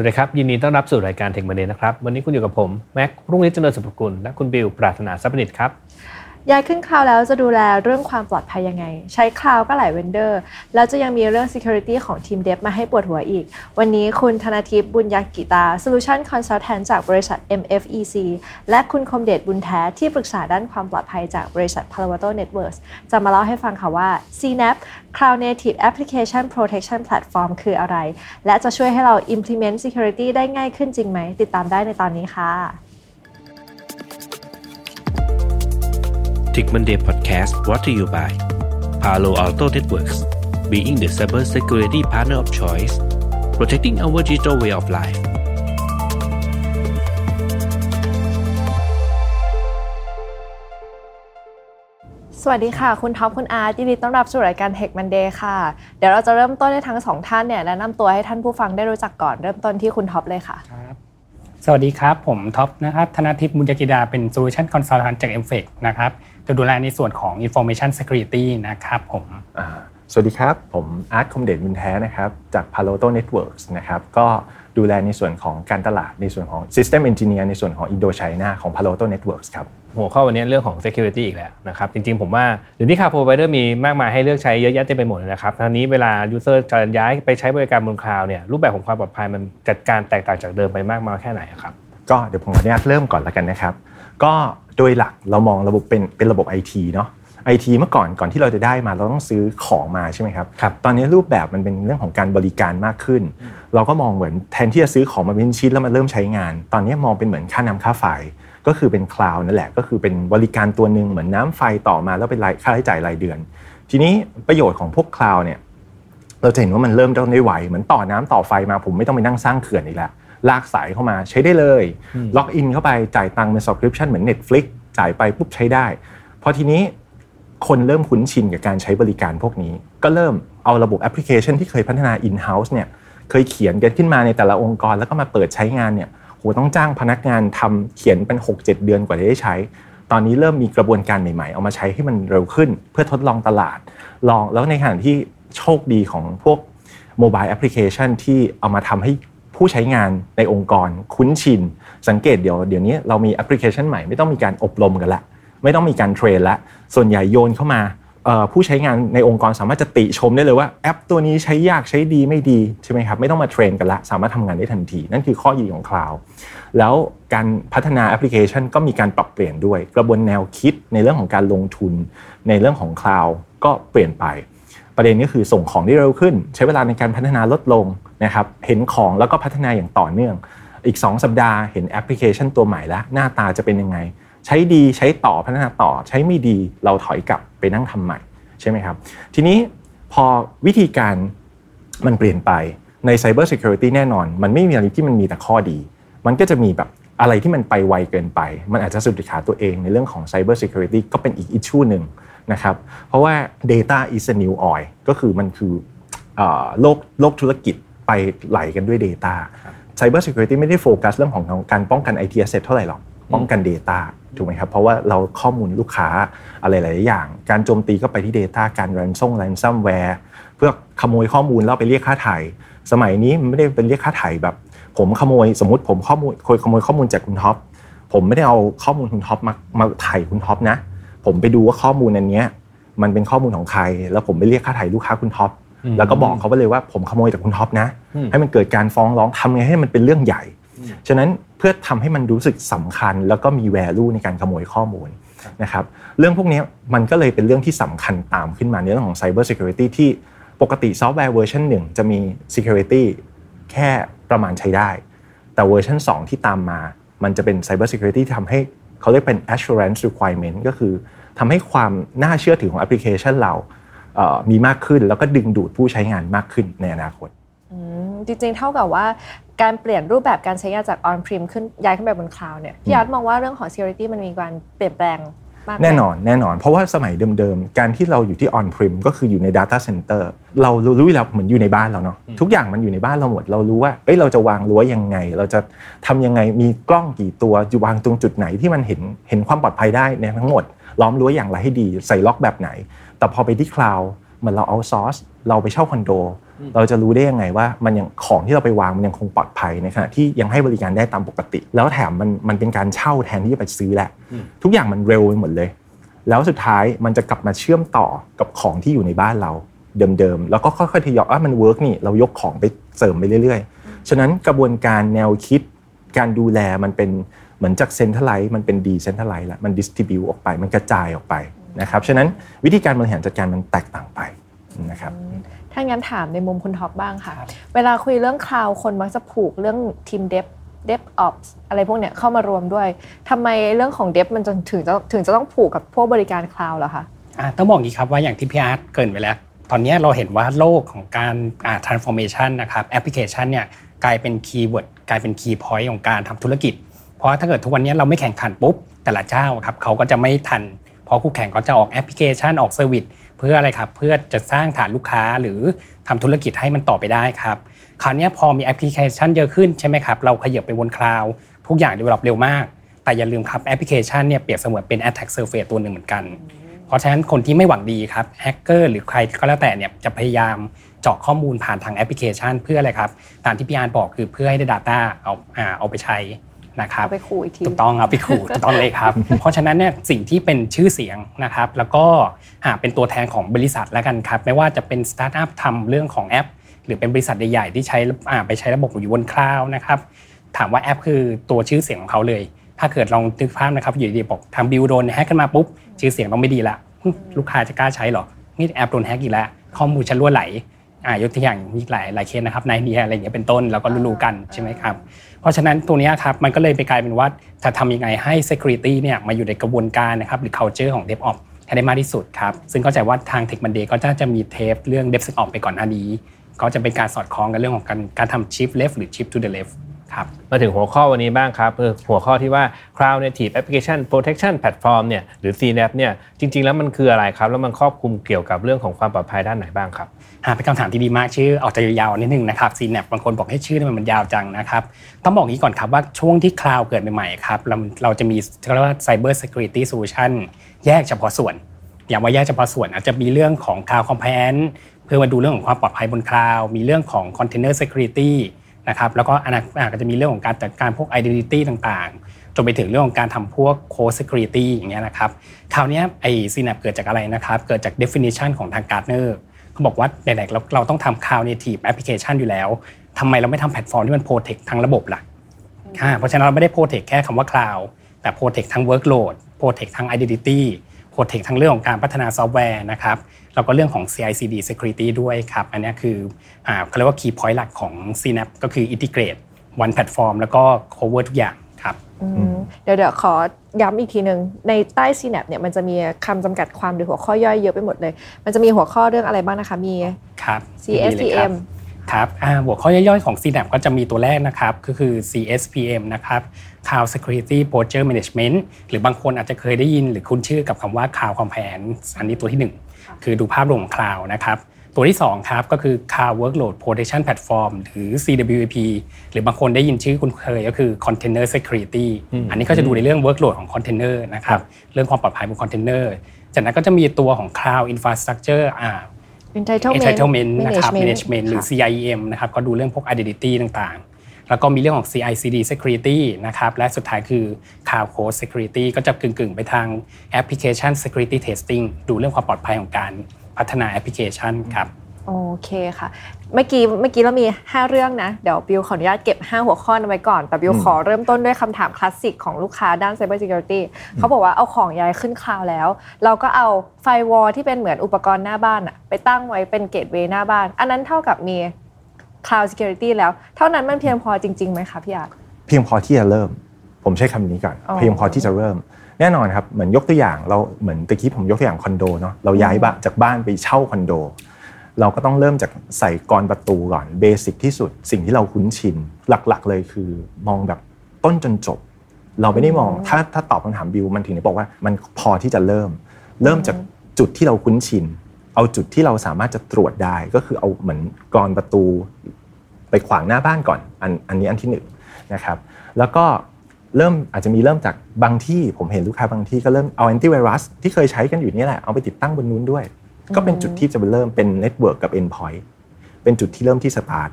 สวัสดีครับ ยินดีต้อนรับสู่รายการ Tech Monday นะครับ วันนี้คุณอยู่กับผม แม็กรุ่งฤทธิ์เจริญสุภกุลและคุณบิวปราถนาสัพนิตครับ ย้ายขึ้น cloud แล้วจะดูแลเรื่องความปลอดภัยยังไง ใช้ cloud ก็หลาย vendor แล้วจะยังมีเรื่อง Security ของทีม dev มาให้ปวดหัวอีก วันนี้คุณธนาทิพย์บุญยากิตา Solution Consultant จากบริษัท MFEC และคุณคมเดชบุญแท้ที่ปรึกษาด้านความปลอดภัยจากบริษัท Palo Alto Networks จะมาเล่าให้ฟังค่ะว่า CNAP Cloud Native Application Protection Platform คืออะไร และจะช่วยให้เรา implement security ได้ง่ายขึ้นจริงไหม ติดตามได้ในตอนนี้ค่ะ Tick Monday Podcast brought to you by Palo Alto Networks being the cyber security partner of choice protecting our digital way of life สวัสดีค่ะ คุณท็อปคุณอาร์ตยินดีต้อนรับสู่รายการ Tech Monday ค่ะ เดี๋ยวเราจะเริ่มต้นในทั้งสองท่านเนี่ยแนะนำตัวให้ท่านผู้ฟังได้รู้จักก่อนเริ่มต้นที่คุณท็อปเลยค่ะ ครับ สวัสดีครับ ผมท็อปนะครับธนาทิพย์มุญยกิดาเป็น Solution Consultant จาก m f e c นะครับจะดูแลในส่วนของ Information Security นะครับผมสวัสดีครับ ผมอาร์ตคมเดชบุญแท้นะครับจาก Palo Alto Networks นะครับก็ดูแลในส่วนของการตลาดในส่วนของ System Engineer ในส่วนของ Indo China ของ Palo Alto Networks ครับ หัวข้อวันนี้เรื่องของ security อีกแล้วนะครับจริงๆผมว่าเดี๋ยวนี้คา provider มีมากมายให้เลือกใช้เยอะแยะเต็มไปหมดนะครับทีนี้เวลา user จะย้ายไปใช้บริการบนคลาวด์เนี่ยรูปแบบของความปลอดภัยมันจัดการแตกต่างจากเดิมไปมากมายแค่ไหนครับก็เดี๋ยวผมขออนุญาตเริ่มก่อนแล้วกันนะครับ ก็โดยหลักเรามองระบบเป็นเป็นระบบไอทีเนาะไอทีเมื่อก่อนก่อนที่เราจะได้มาเราต้องซื้อของมาใช่ไหมครับครับตอนนี้รูปแบบมันเป็นเรื่องของการบริการมากขึ้น เราก็มองเหมือนแทนที่จะซื้อของมาเป็นชิ้นแล้วมาเริ่มใช้งาน ตอนนี้มองเป็นเหมือนค่าน้าค่าไฟ ก็คือเป็น cloud นั่นแหละ ก็คือเป็นบริการตัวหนึ่งเหมือนน้ำไฟต่อมาแล้วเป็นรายค่าใช้จ่ายรายเดือน ทีนี้ประโยชน์ของพวก cloud เนี่ยเราจะเห็นว่ามันเริ่มต้นได้ไวเหมือนต่อน้ำต่อไฟมาผมไม่ต้องไปนั่งสร้างเขื่อนอีกแล้วลากสายเข้ามาใช้ได้เลย login เข้าไปจ่ายตังค์เป็น subscription เหมือน Netflix จ่ายไปปุ๊บใช้ได้พอทีนี้คนเริ่มคุ้นชินกับการใช้บริการพวกนี้ ก็เริ่มเอาระบบแอปพลิเคชันที่เคยพัฒนา in-house เนี่ยเคยเขียนกันขึ้นมาในแต่ละองค์กรแล้วก็มาเปิดใช้งานเนี่ย โหต้องจ้างพนักงานทำเขียนเป็น 6-7 เดือนกว่าจะได้ใช้ ตอนนี้เริ่มมีกระบวนการใหม่ๆ เอามาใช้ให้มันเร็วขึ้น เพื่อทดลองตลาด ลองแล้วในขณะที่โชคดีของพวก mobile application ที่เอามาทำให้ผู้ใช้งานในองค์กร คุ้นชิน สังเกตเดี๋ยวเดี๋ยวนี้เรามีแอปพลิเคชันใหม่ไม่ต้องมีการอบรมกันละ ไม่ต้องมีการ train ละ ส่วนใหญ่โยนเข้ามา ผู้ใช้งานในองค์กรสามารถจะติชมได้เลยว่าแอปตัวนี้ใช้ยากใช้ดีไม่ดีใช่ไหมครับไม่ต้องมา train กันละ สามารถทำงานได้ทันที นั่นคือข้อดีของ cloudแล้วการพัฒนาแอปพลิเคชันก็มีการปรับเปลี่ยนด้วย กระบวนแนวคิดในเรื่องของการลงทุน ในเรื่องของ cloud ก็เปลี่ยนไป ประเด็นก็คือส่งของได้เร็วขึ้น ใช้เวลาในการพัฒนาลดลงนะครับเห็นของแล้วก็พัฒนาอย่างต่อเนื่อง อีก 2 สัปดาห์เห็นแอปพลิเคชันตัวใหม่แล้วหน้าตาจะเป็นยังไง ใช้ดีใช้ต่อพัฒนาต่อใช้ไม่ดีเราถอยกลับ ไปนั่งทำใหม่ใช่ไหมครับ ทีนี้พอวิธีการมันเปลี่ยนไปใน Cyber Security แน่นอน มันไม่มีอะไรที่มันมีแต่ข้อดี มันก็จะมีแบบอะไรที่มันไปไวเกินไป มันอาจจะสะดุดขาตัวเองในเรื่องของ Cyber Security ก็เป็นอีก issue หนึ่งนะครับ เพราะว่า data is a new oil ก็คือมันคือโลกโลกธุรกิจไปไหลกันด้วย Data Cyber Security ไม่ได้โฟกัสเรื่องของการป้องกัน IT asset เท่าไหร่หรอก ป้องกัน Data ถูกไหมครับเพราะว่าเราข้อมูลลูกค้าอะไรหลายอย่าง การโจมตีก็ไปที่ Data การแรนซ่ง ransomwareเพื่อขโมยข้อมูลแล้วไปเรียกค่าไถ่สมัยนี้มันไม่ได้เป็นเรียกค่าไถ่แบบ ผมขโมยสมมติผมข้อมูลเคยขโมยข้อมูลจากคุณท็อปผมไม่ได้เอาข้อมูลคุณท็อปมามาไถ่คุณท็อปนะ ผมไปดูว่าข้อมูลอันนี้มันเป็นข้อมูลของใคร แล้วผมไปเรียกค่าไถ่ลูกค้าคุณท็อปแล้วก็บอกเขาไปเลยว่าผมขโมยจากคุณท็อปนะ ให้มันเกิดการฟ้องร้องทำไงให้มันเป็นเรื่องใหญ่ ฉะนั้น เพื่อทำให้มันรู้สึกสำคัญ แล้วก็มี value ในการขโมยข้อมูลนะครับเรื่องพวกนี้มันก็เลยเป็นเรื่องที่สำคัญตามขึ้นมาในเรื่องของ Cyber Security ที่ปกติซอฟต์แวร์เวอร์ชันหนึ่งจะมี Security แค่ประมาณใช้ได้ แต่เวอร์ชัน2 ที่ตามมา มันจะเป็น Cyber Security ที่ทำให้เขาเรียกเป็น assurance requirement ก็คือทำให้ความน่าเชื่อถือของแอปพลิเคชันเรามีมากขึ้น แล้วก็ดึงดูดผู้ใช้งานมากขึ้นในอนาคต จริง ๆ เท่ากับว่าการเปลี่ยนรูปแบบการใช้งานจาก on prem ขึ้นย้ายขึ้นไปบน cloud เนี่ยพี่อาร์ตมองว่าเรื่องของ security มันมีการเปลี่ยนแปลงแน่นอนแน่นอน เพราะว่าสมัยเดิมๆ การที่เราอยู่ที่ on prem ก็คืออยู่ใน data center เรารู้แล้วเหมือนอยู่ในบ้านเราเนาะทุกอย่างมันอยู่ในบ้านเราหมดเรารู้ว่าเอ้ยเราจะวางรั้วยังไง เราจะทำยังไงมีกล้องกี่ตัวอยู่วางตรงจุดไหนที่มันเห็นเห็นความปลอดภัยได้ในทั้งหมดล้อมรั้วอย่างไรให้ดีใส่ล็อกแบบไหน แต่พอไปที่คลาวด์เหมือนเราเอาซอร์สเราไปเช่าคอนโด เราจะรู้ได้ยังไงว่ามันยังของที่เราไปวางมันยังคงปลอดภัยในขณะที่ยังให้บริการได้ตามปกติ แล้วแถมมันมันเป็นการเช่าแทนที่จะไปซื้อแหละ ทุกอย่างมันเร็วไปหมดเลย แล้วสุดท้ายมันจะกลับมาเชื่อมต่อกับของที่อยู่ในบ้านเราเดิมๆแล้วก็ค่อยๆทยอยว่ามัน work นี่เรายกของไปเสริมไปเรื่อยๆ ฉะนั้นกระบวนการแนวคิดการดูแลมันเป็นเหมือนจาก centralize มันเป็น decentralize ละมัน distribute ออกไปมันกระจายออกไปนะครับฉะนั้นวิธีการบริหารจัดการมันแตกต่างไปนะครับ ถ้างั้นถามในมุมคุณท็อปบ้างค่ะ เวลาคุยเรื่องคลาวด์คนมักจะผูกเรื่องทีม Dev DevOps อะไรพวกเนี้ยเข้ามารวมด้วยทำไมเรื่องของ Dev มันจนถึงจะถึงจะต้องผูกกับพวกบริการคลาวด์เหรอคะอ่าต้องบอกอย่างนี้ครับว่าอย่างที่พี่อาร์ตเกริ่นไปแล้ว ตอนนี้เราเห็นว่าโลกของการอ่า transformation นะครับแอปพลิเคชันเนี่ยกลายเป็น keyword กลายเป็น key point ของการทำธุรกิจ เพราะถ้าเกิดทุกวันนี้เราไม่แข่งขันปุ๊บ แต่ละเจ้าครับเขาก็จะไม่ทัน เพราะคู่แข่งก็จะออกแอปพลิเคชันออก service เพื่ออะไรครับเพื่อจะสร้างฐานลูกค้าหรือทำธุรกิจให้มันต่อไปได้ครับคราวนี้พอมีแอปพลิเคชันเยอะขึ้นใช่ไหมครับเราขยับไปบนคลาวด์ทุกอย่าง develop เร็วมาก แต่อย่าลืมครับแอปพลิเคชันเนี่ยเปรียบเสมือนเป็น attack surface ตัวหนึ่งเหมือนกัน เพราะฉะนั้นคนที่ไม่หวังดีครับแฮกเกอร์หรือใครก็แล้วแต่เนี่ยจะพยายามเจาะข้อมูลผ่านทางแอปพลิเคชัน เพื่ออะไรครับตามที่พี่อาร์ตบอกคือเพื่อให้ได้ Data เอาเอาไปใช้ นะครับเอาไปขู่อีกทีถูกต้องเอาไปขู่ถูกต้องเลยครับ เพราะฉะนั้นเนี่ยสิ่งที่เป็นชื่อเสียงนะครับแล้วก็อ่าเป็นตัวแทนของบริษัทแล้วกันครับไม่ว่าจะเป็นสตาร์ทอัพทำเรื่องของแอป หรือเป็นบริษัทใหญ่ๆที่ใช้อ่าไปใช้ระบบอยู่บนคลาวด์นะครับถามว่าแอปคือตัวชื่อเสียงของเขาเลย ถ้าเกิดลองนึกภาพนะครับอยู่ดีๆบอกทำบิวโดนแฮกกันมาปุ๊บชื่อเสียงต้องไม่ดีละหึลูกค้าจะกล้าใช้เหรอนี่แอปโดนแฮกอีกแล้วข้อมูลฉันรั่วไหล อ่ายกตัวอย่างมีหลายหลายเคสนะครับในเดียอะไรอย่างเงี้ยเป็นต้นแล้วก็รู้ๆกันใช่ไหมครับเพราะฉะนั้นตัวเนี้ยครับมันก็เลยไปกลายเป็นว่าจะทำยังไงให้ security เนี่ยมาอยู่ในกระบวนการนะครับหรือ culture ของ DevOps ให้ได้มากที่สุดครับซึ่งก็จะว่าทาง Tech Monday ก็จะจะมีเทปเรื่อง DevSecOps ไปก่อนหน้านี้ ก็จะเป็นการสอดคล้องกันเรื่องของการการทำ shift left หรือ shift to the left ครับมาถึงหัวข้อวันนี้บ้างครับคือหัวข้อที่ว่า Cloud Native Application Protection Platform เนี่ยหรือ CNAP เนี่ยจริง ๆ แล้วมันคืออะไรครับ แล้วมันครอบคลุมเกี่ยวกับเรื่องของความปลอดภัยด้านไหนบ้างครับอ่า เป็นคำถามที่ดีมากชื่อออกจะยาวๆนิดนึงนะครับ CNAP บางคนบอกให้ชื่อมันมันยาวจังนะครับต้องบอกอย่างนี้ก่อนครับว่าช่วงที่คลาวเกิดใหม่ๆครับเราเราจะมีเรียกว่า Cyber Security Solution แยกเฉพาะส่วน อย่างว่าแยกเฉพาะส่วนอาจจะมีเรื่องของ Cloud Compliance เพื่อมาดูเรื่องของความปลอดภัยบนคลาวมีเรื่องของ Container Security นะครับแล้วก็อนาคตอาจจะมีเรื่องของการจัดการพวก Identity ต่างๆ จนไปถึงเรื่องของการทำพวก Code Security อย่างเงี้ยนะครับคราวนี้ไอ้ CNAP เกิดจากอะไรนะครับ เกิดจาก definition ของทาง Gartner เขาบอกว่าไหนๆเราเราต้องทำ Cloud Native Application อยู่แล้วทำไมเราไม่ทำแพลตฟอร์มที่มัน protect ทั้งระบบล่ะอ่าเพราะฉะนั้นเราไม่ได้ protect แค่คำว่า Cloud แต่ protect ทั้ง workload protect ทั้ง identity protect ทั้งเรื่องของการพัฒนาซอฟต์แวร์นะครับแล้วก็เรื่องของ CI/CD security ด้วยครับ อันเนี้ยคืออ่าเขาเรียกว่า key point หลักของ CNAPP ก็คือ integrate one platform แล้วก็ cover ทุกอย่าง ครับอืมเดี๋ยวเดี๋ยวขอย้ำอีกทีหนึ่งในใต้ CNAP เนี่ยมันจะมีคำจำกัดความหรือหัวข้อย่อยเยอะไปหมดเลย มันจะมีหัวข้อเรื่องอะไรบ้างนะคะมีครับ CSPM ครับอ่าหัวข้อย่อยๆของ CNAP ก็จะมีตัวแรกนะครับ ก็คือ CSPM นะครับ Cloud Security Posture Management หรือบางคนอาจจะเคยได้ยินหรือคุ้นชื่อกับคำว่า Cloud Compliance อันนี้ตัวที่ 1 คือดูภาพรวมของ Cloud นะครับ ตัวที่2ครับก็คือ Cloud Workload Protection Platform หรือ CWP หรือบางคนได้ยินชื่อคุณเคยก็คือ Container Security อันนี้ก็จะดูในเรื่อง Workload ของ Container นะครับเรื่องความปลอดภัยบน Container จากนั้นก็จะมีตัวของ Cloud Infrastructure อ่า Entitlement entitlement นะครับ Management management หรือค่ะ CIEM นะครับก็ดูเรื่องพวก identity ต่างๆ แล้วก็มีเรื่องของ CI/CD security นะครับและสุดท้ายคือ cloud code security ก็จะกึ่งๆ ไปทาง application security testing ดูเรื่องความปลอดภัยของการ พัฒนาแอปพลิเคชันครับโอเคค่ะ เมื่อกี้เมื่อกี้เรามี 5 เรื่องนะ เดี๋ยวบิวขออนุญาตเก็บ 5 หัวข้อนั้นไว้ก่อน แต่บิวขอเริ่มต้นด้วยคำถามคลาสสิกของลูกค้าด้าน Cyber Security เขาบอกว่าเอาของย้ายขึ้นคลาวด์แล้ว เราก็เอา firewall ที่เป็นเหมือนอุปกรณ์หน้าบ้านอะไปตั้งไว้เป็น gateway หน้าบ้าน อันนั้นเท่ากับมี Cloud Security แล้ว เท่านั้นมันเพียงพอจริงๆไหมคะพี่อาร์ตเพียงพอที่จะเริ่ม ผมใช้คำนี้ก่อนอ๋อเพียงพอที่จะเริ่ม แน่นอนครับเหมือนยกตัวอย่างเราเหมือนตะกี้ผมยกตัวอย่างคอนโดเนาะเราย้ายบ้านจากบ้านไปเช่าคอนโด เราก็ต้องเริ่มจากใส่กลอนประตูก่อน basic ที่สุด สิ่งที่เราคุ้นชินหลักๆ เลยคือมองแบบต้นจนจบ เราไม่ได้มองถ้าถ้าตอบคำถามบิวมันถึงได้บอกว่ามันพอที่จะเริ่ม เริ่มจากจุดที่เราคุ้นชิน เอาจุดที่เราสามารถจะตรวจได้ก็คือเอาเหมือนกลอนประตู ไปขวางหน้าบ้านก่อนอันอันนี้อันที่หนึ่งนะครับ แล้วก็ เริ่มอาจจะมีเริ่มจากบางที่ผมเห็นลูกค้าบางที่ก็เริ่มเอาแอนตี้ไวรัสที่เคยใช้กันอยู่นี่แหละเอาไปติดตั้งบนนู้นด้วย ก็เป็นจุดที่จะเริ่มเป็น network กับ Endpoint เป็นจุดที่เริ่มที่สตาร์ท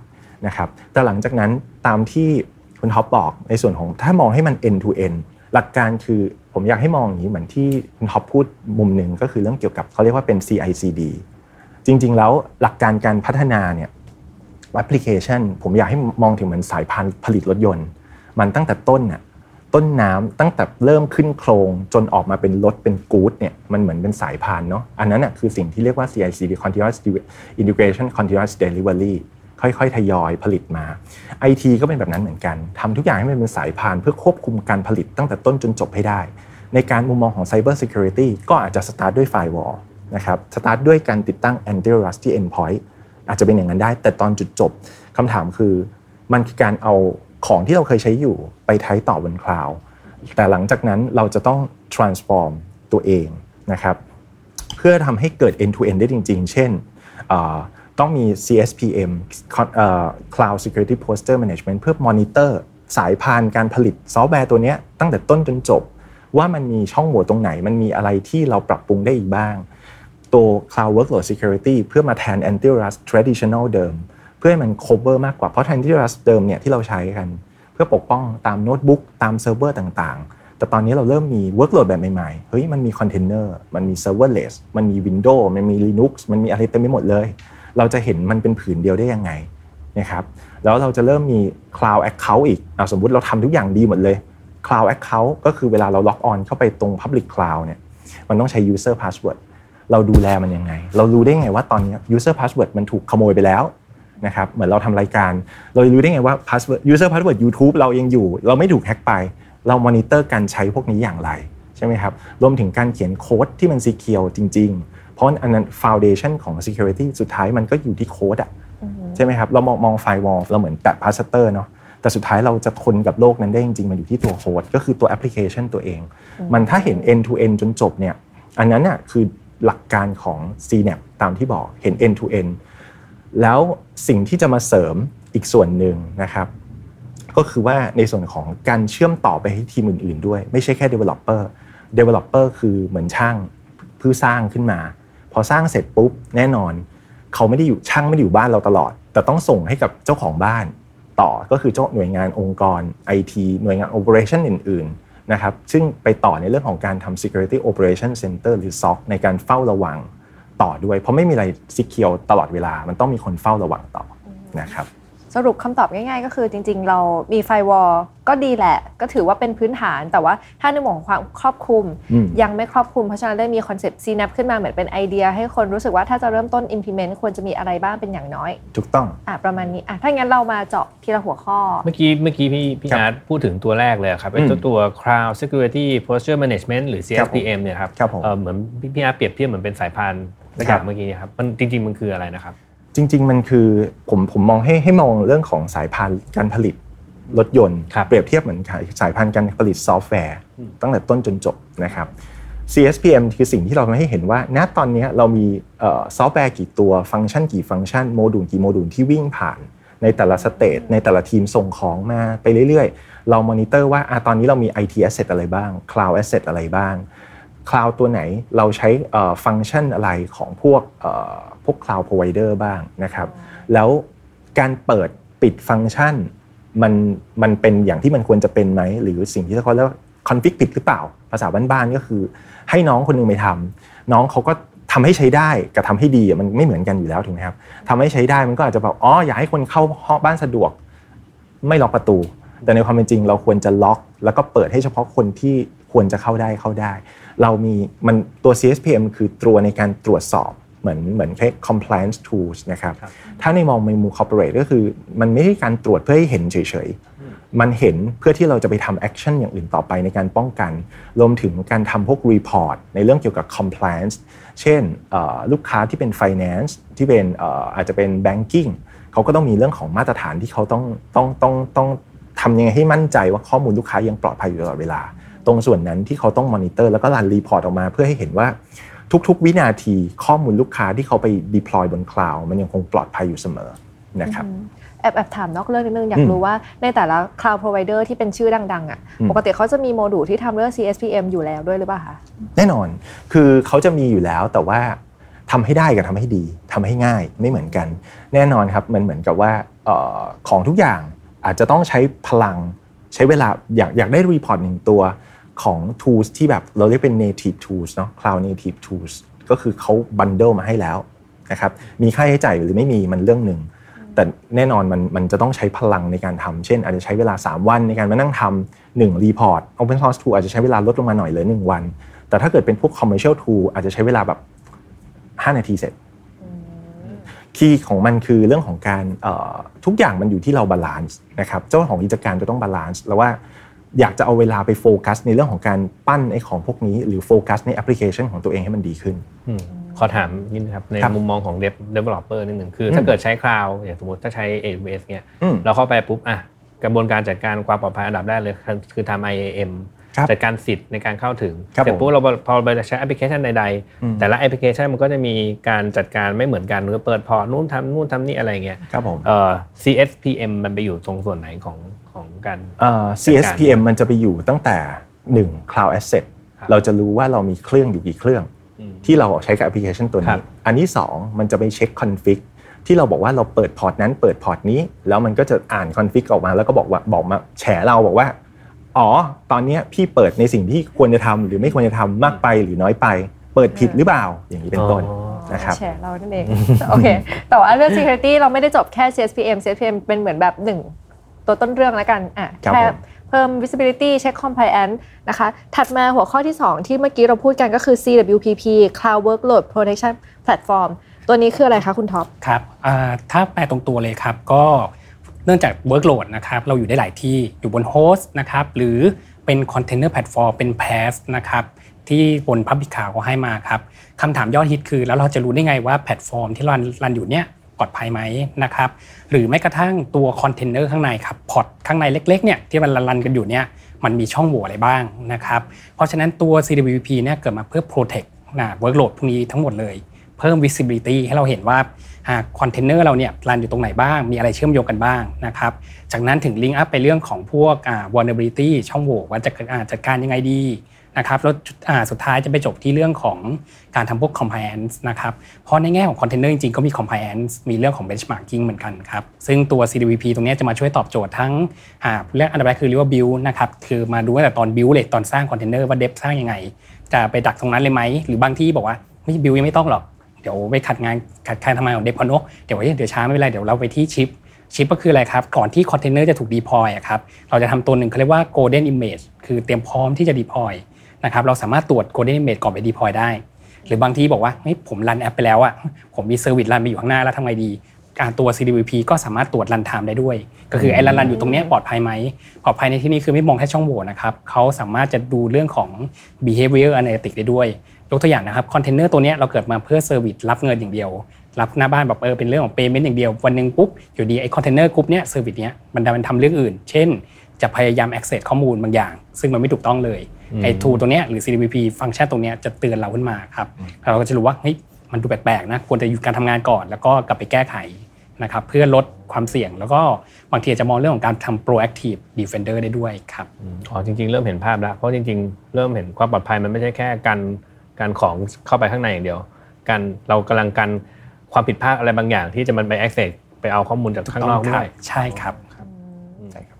นะครับแต่หลังจากนั้นตามที่คุณท็อปบอกในส่วนของถ้ามองให้มัน end to end หลักการคือผมอยากให้มองอย่างนี้เหมือนที่คุณท็อปพูดมุมหนึ่งก็คือเรื่องเกี่ยวกับเขาเรียกว่าเป็น CICD จริง ๆ แล้วหลักการการพัฒนาเนี่ยแอปพลิเคชัน ผมอยากให้มองถึงเหมือนสายพันธุ์ผลิตรถยนต์ มันตั้งแต่ต้นน่ะ ต้นน้ำตั้งแต่เริ่มขึ้นโครงจนออกมาเป็นรถเป็นกู๊ดเนี่ยมันเหมือนเป็นสายพานเนาะอันนั้นน่ะคือสิ่งที่เรียกว่า CICD Continuous Integration Continuous Delivery ค่อยๆ ทยอยผลิตมา IT ก็เป็นแบบนั้นเหมือนกันทำทุกอย่างให้มันเป็นสายพานเพื่อควบคุมการผลิตตั้งแต่ต้นจนจบให้ได้ ในการมุมมองของ Cyber Security ก็อาจจะสตาร์ทด้วย Firewall นะครับสตาร์ทด้วยการติดตั้ง Anti-Rust ที่ Endpoint อาจจะเป็นอย่างนั้นได้ แต่ตอนจุดจบคำถามคือมันคือการเอา ของที่เราเคยใช้อยู่ไปใช้ต่อบนคลาวด์แต่หลังจากนั้นเราจะต้อง transform ตัวเองนะครับเพื่อทำให้เกิด end to end ได้จริง ๆ เช่นต้องมี CSPM Cloud Security Posture Management เพื่อ monitor สายพานการผลิตซอฟต์แวร์ตัวนี้ตั้งแต่ต้นจนจบ ว่ามันมีช่องโหว่ตรงไหน มันมีอะไรที่เราปรับปรุงได้อีกบ้าง ตัว Cloud Workload Security เพื่อมาแทน Antivirus Traditional เดิม พื่อให้มัน cover มากกว่าเพราะ Anti-Rust เดิมเนี่ยที่เราใช้กัน เพื่อปกป้องตามโน้ตบุ๊กตามเซิร์ฟเวอร์ต่างๆ แต่ตอนนี้เราเริ่มมี workload แบบใหม่ๆเฮ้ยมันมี container มันมี serverless มันมี Windows มันมี Linux มันมีอะไรเต็มไปหมดเลย เราจะเห็นมันเป็นผืนเดียวได้ยังไงนะครับแล้วเราจะเริ่มมี cloud account อีกอสมมุติเราทำทุกอย่างดีหมดเลย cloud account ก็คือเวลาเราล็อกออนเข้าไปตรง public cloud เนี่ยมันต้องใช้ user password เราดูแลมันยังไง เรารู้ได้ไงว่าตอนนี้ user password มันถูกขโมยไปแล้ว นะครับเหมือนเราทำรายการ เรารู้ได้ไงว่า password user password YouTube เรายังอยู่ เราไม่ถูกแฮ็กไป เรามอนิเตอร์การใช้พวกนี้อย่างไรใช่ไหมครับรวมถึงการเขียนโค้ดที่มัน secure จริง ๆ เพราะอันนั้น foundation ของ security สุดท้ายมันก็อยู่ที่โค้ดอะใช่ไหมครับเรามองมอง firewall เราเหมือนแปะพาสเตอร์เนาะแต่สุดท้ายเราจะทนกับโลกนั้นได้จริงๆ มันอยู่ที่ตัวโค้ดก็คือตัวแอปพลิเคชันตัวเอง มันถ้าเห็น end to end จนจบเนี่ยอันนั้นน่ะคือหลักการของ CNAPP ตามที่บอกเห็น end to end แล้วสิ่งที่จะมาเสริมอีกส่วนหนึ่งนะครับก็คือว่าในส่วนของการเชื่อมต่อไปให้ทีมอื่น ๆ ด้วย ไม่ใช่แค่ developer developer คือเหมือนช่างเพื่อสร้างขึ้นมา พอสร้างเสร็จปุ๊บแน่นอน เขาไม่ได้อยู่ช่างไม่ได้อยู่บ้านเราตลอด แต่ต้องส่งให้กับเจ้าของบ้านต่อก็คือเจ้าหน่วยงานองค์กร IT หน่วยงาน operation อื่น ๆ นะครับ ซึ่งไปต่อในเรื่องของการทำ security operation center หรือ SOC ในการเฝ้าระวัง ต่อด้วย เพราะไม่มีอะไร secure ตลอดเวลา มันต้องมีคนเฝ้าระวังต่อนะครับสรุปคำตอบง่ายๆ ก็คือจริงๆ เรามี firewall ก็ดีแหละ ก็ถือว่าเป็นพื้นฐานแต่ว่าถ้าในมุมของความครอบคลุมอืมยังไม่ครอบคลุม เพราะฉะนั้นได้มี concept CNAPP ขึ้นมาเหมือนเป็นไอเดีย ให้คนรู้สึกว่าถ้าจะเริ่มต้น implement ควรจะมีอะไรบ้างเป็นอย่างน้อย ถูกต้องอะประมาณนี้อะถ้างั้นเรามาเจาะทีละหัวข้อ เมื่อกี้เมื่อกี้พี่พี่ครับอาร์ตพูดถึงตัวแรกเลยครับไอ้อืมตัวตัว Cloud Security Posture Management หรือครับผม CSPM เนี่ยครับครับผมเอ่อเหมือนพี่พี่อาร์ตเปรียบเทียบเหมือนเป็นสายพาน สักอครัย่างครับเมื่อกี้ครับมันจริง ๆ มันคืออะไรนะครับ จริง ๆ มันคือผมผมมองให้ให้มองเรื่องของสายพานการผลิตรถยนต์ครับเปรียบเทียบเหมือนสายพานการผลิตซอฟต์แวร์ ตั้งแต่ต้นจนจบนะครับ CSPM คือสิ่งที่เราทำให้เห็นว่า ณ ตอนนี้เรามีซอฟต์แวร์กี่ตัว ฟังก์ชันกี่ function module กี่โมดูลที่วิ่งผ่าน ในแต่ละ stage ในแต่ละทีมส่งของมาไปเรื่อยๆ เรามอนิเตอร์ว่าอะตอนนี้เรามี IT asset อะไรบ้าง Cloud asset อะไรบ้าง คลาวตัวไหนเราใช้ฟังก์ชันอะไรของพวกเอ่อพวก Cloud Provider บ้างนะครับ แล้วการเปิดปิดฟังก์ชันมันมันเป็นอย่างที่มันควรจะเป็นไหม หรือสิ่งที่เขาเรียกคอนฟิกผิดหรือเปล่า ภาษาบ้านๆก็คือ ให้น้องคนหนึงไปทำน้องเขาก็ทำให้ใช้ได้กับทำให้ดีอะมันไม่เหมือนกันอยู่แล้วถูกไหมครับทำให้ใช้ได้มันก็อาจจะแบบอ๋ออยากให้คนเข้าห้องบ้านสะดวก ไม่ล็อกประตู แต่ในความเป็นจริงเราควรจะล็อก แล้วก็เปิดให้เฉพาะคนที่ ควรจะเข้าได้เข้าได้ เรามีมันตัว CSPM คือตัวในการตรวจสอบเหมือนเหมือนแค่ compliance tools นะครับถ้าในมองในมุม corporate ก็คือ มันไม่ใช่การตรวจเพื่อให้เห็นเฉยๆ มันเห็นเพื่อที่เราจะไปทำ action อย่างอื่นต่อไปในการป้องกัน รวมถึงการทำพวก report ในเรื่องเกี่ยวกับ compliance เช่นเอ่อลูกค้าที่เป็น finance ที่เป็นเอ่ออาจจะเป็น banking เขาก็ต้องมีเรื่องของมาตรฐานที่เขาต้องต้องต้องต้องทำยังไงให้มั่นใจว่าข้อมูลลูกค้ายังปลอดภัยอยู่ตลอดเวลา ตรงส่วนนั้นที่เขาต้องมอนิเตอร์แล้วก็รัน report ออกมาเพื่อให้เห็นว่าทุกๆ วินาทีข้อมูลลูกค้าที่เขาไป deploy บนคลาวด์มันยังคงปลอดภัยอยู่เสมอนะครับแอบแอบถามนอกเรื่องนิดนึงอยากอืมรู้ว่าในแต่ละ cloud provider ที่เป็นชื่อดังๆอะอืมปกติเขาจะมีโมดูลที่ทำเรื่อง CSPM อยู่แล้วด้วยหรือเปล่าคะแน่นอนคือเขาจะมีอยู่แล้วแต่ว่าทำให้ได้กับทำให้ดีทำให้ง่ายไม่เหมือนกัน แน่นอนครับมันเหมือนกับว่าเออของทุกอย่างอาจจะต้องใช้พลังใช้เวลาอยากอยากได้ report หนึ่งตัว ของ tools ที่แบบเราเรียกเป็น native tools เนาะ cloud native tools ก็คือเขา bundle มาให้แล้วนะครับมีค่าใช้จ่ายหรือไม่มีมันเรื่องหนึ่ง แต่แน่นอนมันมันจะต้องใช้พลังในการทำเช่น อาจจะใช้เวลา 3 วันในการมานั่งทำหนึ่ง report Open Source Tool อาจจะใช้เวลาลดลงมาหน่อยเหลือ1วัน แต่ถ้าเกิดเป็นพวก Commercial Tool อาจจะใช้เวลาแบบ 5 นาทีเสร็จ key ของมันคือเรื่องของการทุกอย่างมันอยู่ที่เรา balance นะครับเจ้าของกิจการจะต้อง balance แล้วว่า อยากจะเอาเวลาไปโฟกัสในเรื่องของการปั้นไอ้ของพวกนี้ หรือโฟกัสในแอปพลิเคชันของตัวเองให้มันดีขึ้นขอถามนิดนึงครับ ในครับมุมมองของ dev developer นิดหนึ่งคือถ้าเกิดใช้คลาวด์อย่างสมมติถ้าใช้ AWS เนี่ยอืมเราเข้าไปปุ๊บอะกระบวนการจัดการความปลอดภัยอันดับแรกเลย คือคือทำ IAM ครับจัดการสิทธิ์ในการเข้าถึงครับเสร็จปุ๊บผมเราพอเราไปใช้แอปพลิเคชันใดอืมๆแต่ละแอปพลิเคชันมันก็จะมีการจัดการไม่เหมือนกันหรือเปิด port นู่นทำนู่นทำนี่อะไรเงี้ยครับผมเอ่อ CSPM มันไปอยู่ตรงส่วนไหนของ ของการเอ่อ CSPM มันจะไปอยู่ตั้งแต่ 1 Cloud Asset ครับเราจะรู้ว่าเรามีเครื่องอยู่กี่เครื่องอืมที่เราใช้กับแอปพลิเคชันตัวนี้ครันี้บอันที่ 2 มันจะไปเช็ค config ที่เราบอกว่าเราเปิด port นั้นเปิด port นี้ แล้วมันก็จะอ่าน config ออกมา แล้วก็บอกว่าบอกมาแฉเราบอกว่า อ๋อ ตอนเนี้ยพี่เปิดในสิ่งที่ควรจะทำหรือไม่ควรจะทำมากไปหรือน้อยไป เปิดผิดหรือเปล่าอย่างนี้เป็นต้นอ๋อนะครับแชร์เรานั่นเองโอเคแต่ว่าเรื่อง security เราไม่ได้จบแค่ CSPM CSPM เป็นเหมือนแบบหนึ่ง ตัวต้นเรื่องแล้วกันอะครับแค่ผมเพิ่ม visibility เช็ค compliance นะคะ ถัดมาหัวข้อที่ 2 ที่เมื่อกี้เราพูดกันก็คือ CWPP Cloud Workload Protection Platform ตัวนี้คืออะไรคะคุณท็อปครับอ่าถ้าแปลตรงตัวเลยครับก็เนื่องจาก workload นะครับเราอยู่ได้หลายที่อยู่บน host นะครับหรือเป็น container platform เป็น PaaS นะครับที่บน Public Cloud เขาให้มาครับคำถามยอดฮิตคือ แล้วเราจะรู้ได้ไงว่าแพลตฟอร์มที่รันรันอยู่เนี่ย ปลอดภัยไหมนะครับหรือแม้กระทั่งตัวคอนเทนเนอร์ข้างในครับ pod ข้างในเล็กๆเนี่ยที่มันรันกันอยู่เนี่ยมันมีช่องโหว่อะไรบ้างนะครับเพราะฉะนั้นตัว CWP เนี่ยเกิดมาเพื่อ protect นะ workload พวกนี้ทั้งหมดเลยเพิ่ม visibility ให้เราเห็นว่าคอนเทนเนอร์เราเนี่ยรันอยู่ตรงไหนบ้าง มีอะไรเชื่อมโยงกันบ้างนะครับ จากนั้นถึง link up ไปเรื่องของพวก vulnerability ช่องโหว่ว่าจะจัดการยังไงดี นะครับแล้วสุดท้ายจะไปจบที่เรื่องของการทำพวก compliance นะครับเพราะในแง่ของคอนเทนเนอร์จริงๆ ก็มี compliance มีเรื่องของ benchmarking เหมือนกันครับ ซึ่งตัว CWPP ตรงนี้จะมาช่วยตอบโจทย์ทั้งเรื่องอันดับแรกคือเรียกว่า build นะครับคือมาดูตั้งแต่ตอน build เลยตอนสร้างคอนเทนเนอร์ว่า dev สร้างยังไง จะไปดักตรงนั้นเลยไหม หรือบางที่บอกว่าไม่ build ยังไม่ต้องหรอก เดี๋ยวไปขัดงานขัดการทำงานของ dev พอนกเดี๋ยวเดี๋ยวช้าไม่เป็นไรเดี๋ยวเราไปที่ ship ship ก็คืออะไรครับ ก่อนที่คอนเทนเนอร์จะถูก deploy ครับ เราจะทำตัวหนึ่งเขาเรียกว่า golden image คือเตรียมพร้อมที่จะ deploy นะครับเราสามารถตรวจ golden image ก่อนไป deploy ได้ หรือบางทีบอกว่าเฮ้ยผมรันแอปไปแล้วอะผมมี service รันไปอยู่ข้างหน้าแล้วทำไงดีการตัว CWPP ก็สามารถตรวจ runtime ได้ด้วย ก็คือไอ้รันรันอยู่ตรงเนี้ยปลอดภัยไหมปลอดภัยในที่นี้คือไม่มองแค่ช่องโหว่นะครับเขาสามารถจะดูเรื่องของ behavior analytics ได้ด้วยยกตัวอย่างนะครับคอนเทนเนอร์ตัวเนี้ยเราเกิดมาเพื่อ service รับเงินอย่างเดียว รับหน้าบ้านแบบเออเป็นเรื่องของ payment อย่างเดียว วันหนึ่งปุ๊บอยู่ดีไอ้คอนเทนเนอร์กรุ๊ปเนี้ย service เนี้ยมันดันมันทำเรื่องอื่น เช่น จะพยายาม access ข้อมูลบางอย่าง ซึ่งมันไม่ถูกต้องเลย ไอ้ tool ตัวเนี้ยหรือ CDPP ฟังก์ชันตรงเนี้ยจะเตือนเราขึ้นมาครับเราก็จะรู้ว่าเฮ้ยมันดูแปลกๆนะควรจะหยุดการทำงานก่อน แล้วก็กลับไปแก้ไขนะครับเพื่อลดความเสี่ยงแล้วก็บางทีอาจจะมองเรื่องของการทำ proactive defender ได้ด้วยครับอ๋อจริง ๆ เริ่มเห็นภาพแล้ว เพราะจริง ๆ เริ่มเห็นความปลอดภัยมันไม่ใช่แค่การการของเข้าไปข้างในอย่างเดียวการเรากำลังกันความผิดพลาดอะไรบางอย่างที่จะมันไป access ไปเอาข้อมูลจากข้างนอกด้วยใช่ครับใช่ครับ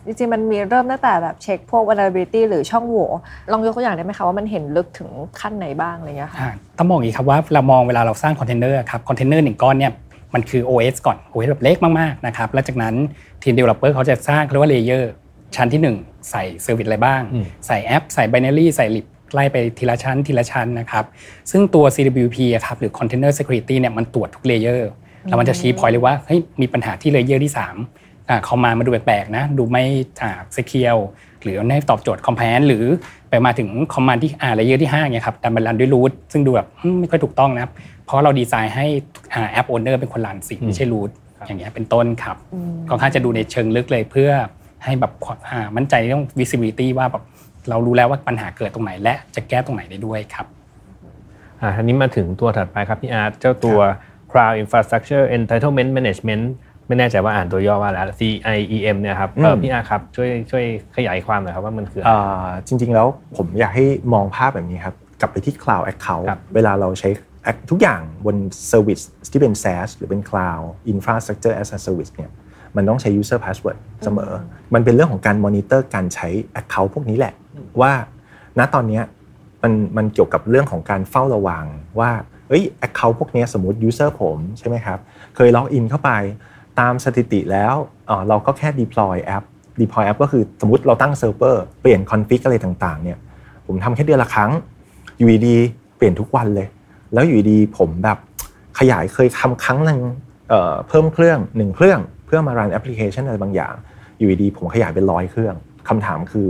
จริงๆ มันมีเริ่มตั้งแต่แบบเช็คพวก vulnerability หรือช่องโหว่ลองยกตัวอย่างได้ไหมคะว่ามันเห็นลึกถึงขั้นไหนบ้างอะไรเงี้ยค่ะอ่าต้องมองอย่างนี้ครับว่าเรามองเวลาเราสร้างคอนเทนเนอร์ครับคอนเทนเนอร์หนึ่งก้อนเนี่ยมันคือ OS ก่อน OS แบบเล็กมากๆนะครับแล้วจากนั้นทีม developer เขาจะสร้างเขาเรียกว่า layer ชั้นที่ 1 ใส่ service อะไรบ้างอืมใส่แอป ใส่ binary ใส่ lib ไล่ไปทีละชั้นทีละชั้นนะครับซึ่งตัว CWPP อะครับหรือ Container Security เนี่ยมันตรวจทุก layer แล้วมันจะชี้พอยเลยว่าเฮ้ยมีปัญหาที่ layer ที่ 3 อ่าเขามามาดูแปลกๆนะดูไม่อ่า secure หรือไม่ตอบโจทย์ compliance หรือไปมาถึง command ที่อ่า layer ที่5เนี่ยครับดันมารันด้วย root ซึ่งดูแบบอืมไม่ค่อยถูกต้องนะครับเพราะเราดีไซน์ให้อ่า app owner เป็นคนรันสิไม่ใช่ root อย่างเงี้ยเป็นต้นครับค่อนข้างจะดูในเชิงลึกเลยเพื่อให้แบบอ่ามั่นใจเรื่อง visibility ว่าแบบเรารู้แล้วว่าปัญหาเกิดตรงไหนและจะแก้ตรงไหนได้ด้วยครับอ่าทีนี้มาถึงตัวถัดไปครับพี่อาร์ตเจ้าตัว Cloud Infrastructure Entitlement Management ไม่แน่ใจว่าอ่านตัวย่อว่าแล้ว CIEM เนี่ยครับเอออืมพี่อาร์ตครับช่วยช่วยขยายความหน่อยครับว่ามันคืออะไรอ่าจริง ๆ แล้วผมอยากให้มองภาพแบบนี้ครับกลับไปที่ Cloud Account ครับเวลาเราใช้ทุกอย่างบน Service ที่เป็น SaaS หรือเป็น Cloud Infrastructure as a Service เนี่ยมันต้องใช้ user password เสมอ มันเป็นเรื่องของการ monitor การใช้ account พวกนี้แหละ ว่า ณตอนเนี้ยมันมันเกี่ยวกับเรื่องของการเฝ้าระวังว่าเอ้ย account พวกเนี้ยสมมติ user ผมใช่ไหมครับ เคยล็อกอินเข้าไป ตามสถิติแล้วเราก็แค่ deploy app deploy app ก็คือสมมติเราตั้งเซิร์ฟเวอร์เปลี่ยน config อะไรต่างๆเนี่ยผมทำแค่เดือนละครั้งอยู่ดีเปลี่ยนทุกวันเลย แล้วอยู่ดีผมแบบขยายเคยทำครั้งหนึ่งเพิ่มเครื่องหนึ่งเครื่องเพื่อมารันแอปพลิเคชันอะไรบางอย่าง อยู่ดีผมขยายเป็นร้อยเครื่องคำถามคือ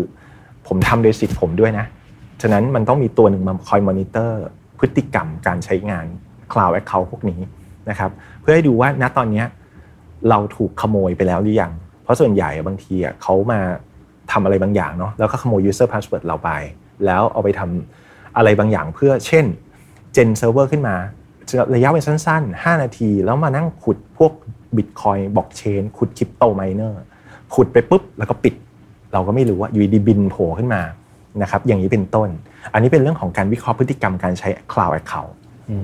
ผมทำโดยสิทธิ์ผมด้วยนะฉะนั้นมันต้องมีตัวหนึ่งมาคอยมอนิเตอร์พฤติกรรมการใช้งาน Cloud Account พวกนี้นะครับเพื่อให้ดูว่าณตอนเนี้ย เราถูกขโมยไปแล้วหรือยัง เพราะส่วนใหญ่บางทีเขามาทำอะไรบางอย่างเนาะแล้วก็ขโมย user password เราไป แล้วเอาไปทำอะไรบางอย่างเพื่อเช่น gen เซิร์ฟเวอร์ขึ้นมาระยะเวลาสั้นๆ 5 นาที แล้วมานั่งขุดพวกบิตคอยน์บล็อกเชนขุด crypto miner ขุดไปปุ๊บ แล้วก็ปิด เราก็ไม่รู้ว่าอยู่ดีบิลโผล่ขึ้นมานะครับอย่างนี้เป็นต้น อันนี้เป็นเรื่องของการวิเคราะห์พฤติกรรมการใช้ Cloud Account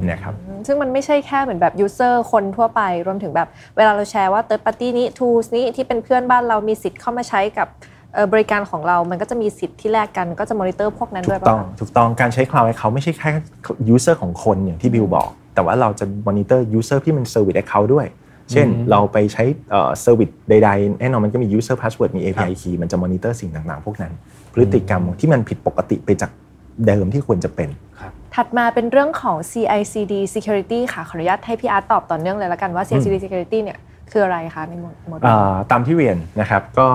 นะครับซึ่งมันไม่ใช่แค่เหมือนแบบ user คนทั่วไปรวมถึงแบบเวลาเราแชร์ว่า third party นี้ tools นี้ที่เป็นเพื่อนบ้านเรามีสิทธิ์เข้ามาใช้กับเอ่อบริการของเรา มันก็จะมีสิทธิ์ที่แลกกันก็จะมอนิเตอร์พวกนั้นถูด้วยกป่ะต้องคะถูกต้องการใช้ Cloud Account ไม่ใช่แค่ user ของคนอย่างที่บิวบอก แต่ว่าเราจะ monitor user ที่มัน service account ด้วย เช่น เราไปใช้เอ่อ service ใดๆแน่นอนมันก็มี user password มี API key มันจะ monitor สิ่งต่างๆ พวกนั้น พฤติกรรมที่มันผิดปกติไปจากเดิมที่ควรจะเป็น ถัดมาเป็นเรื่องของ CICD security ค่ะขออนุญาตให้พี่อาร์ตตอบต่อเนื่องเลยละกันว่า CICD security เนี่ยคืออะไรคะในโมเดลอ่าตามที่เรียนนะครับก็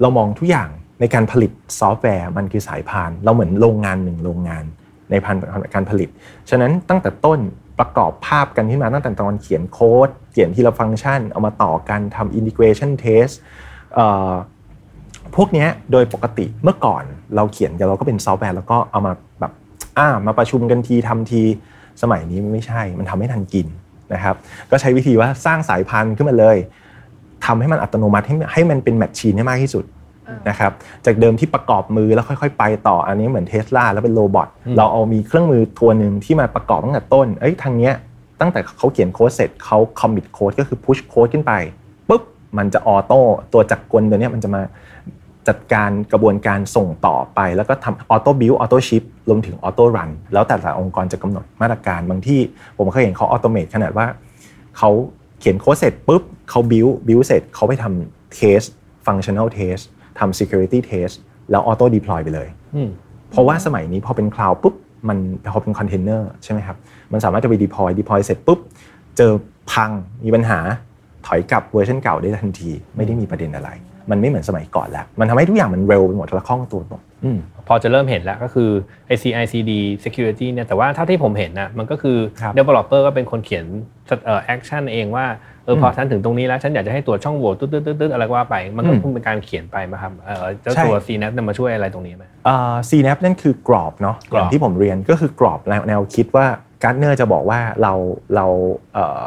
เรามองทุกอย่างในการผลิตซอฟต์แวร์มันคือสายพาน เราเหมือนโรงงานหนึ่งโรงงานในพันการผลิต ฉะนั้นตั้งแต่ต้นประกอบภาพกันขึ้นมาตั้งแต่ตอนเขียนโค้ด เขียนทีละฟังก์ชัน เอามาต่อกันทำ integration test เอ่อพวกเนี้ยโดยปกติเมื่อก่อนเราเขียนกันเราก็เป็นซอฟต์แวร์แล้วก็เอามาแบบ อ่ามาประชุมกันทีทำทีสมัยนี้ไม่ใช่ มันทำไม่ทันกินนะครับ ก็ใช้วิธีว่าสร้างสายพันธุ์ขึ้นมาเลยทำให้มันอัตโนมัติให้ให้มันเป็น machine ให้มากที่สุดนะครับ จากเดิมที่ประกอบมือแล้วค่อย ๆ ไปต่ออันนี้เหมือนเทสลาแล้วเป็น robot เราเอามีเครื่องมือตัวหนึ่งที่มาประกอบตั้งแต่ต้นเอ้ยทางเนี้ยตั้งแต่เขาเขียนโค้ดเสร็จเขา commit โค้ดก็คือ push โค้ดขึ้นไปปุ๊บมันจะ auto ตัวจักรกลตัวเนี้ยมันจะมา จัดการกระบวนการส่งต่อไป แล้วก็ทำ auto build auto ship รวมถึง auto run แล้วแต่ละองค์กรจะกำหนดมาตรการบางที่ผมเคยเห็นเขา automate ขนาดว่าเขาเขียนโค้ดเสร็จปุ๊บเขาบิวบิวเสร็จเขาไปทำเทสฟังชั่น a ลเทสทำ security test แล้ว auto deploy ไปเลยอืมเพราะว่าสมัยนี้พอเป็นคลาวด์ปุ๊บมันพอเป็นคอนเทนเนอร์ใช่ไหมครับ มันสามารถจะไปดีพลอยดีพลอยเสร็จปุ๊บ เจอพังมีปัญหาถอยกลับเวอร์ชันเก่าได้ทันที ไม่ได้มีประเด็นอะไร มันไม่เหมือนสมัยก่อนแล้ว มันทำให้ทุกอย่างมันเร็วไปหมดและคล่องตัวหมดอืมพอจะเริ่มเห็นแล้วก็คือไอ CICD security เนี่ยแต่ว่าเท่าที่ผมเห็นนะมันก็คือครับ developer ก็เป็นคนเขียนเอ่อ action เองว่าเออพอฉันถึงตรงนี้แล้ว ฉันอยากจะให้ตรวจช่องโหว่ตึ๊ดตึ๊ดตึ๊ดตึ๊ดอะไรก็ว่าไป มันก็อืมคงเป็นการเขียนไปมาครับเออเจ้าใช่ตัว CNAP เนี่ยมาช่วยอะไรตรงนี้ไหมอ่า CNAP นั่นคือกรอบเนาะกรอบอย่างที่ผมเรียนก็คือกรอบแนวแนวคิดว่าการ์ดเนอร์จะบอกว่าเราเราเอ่อ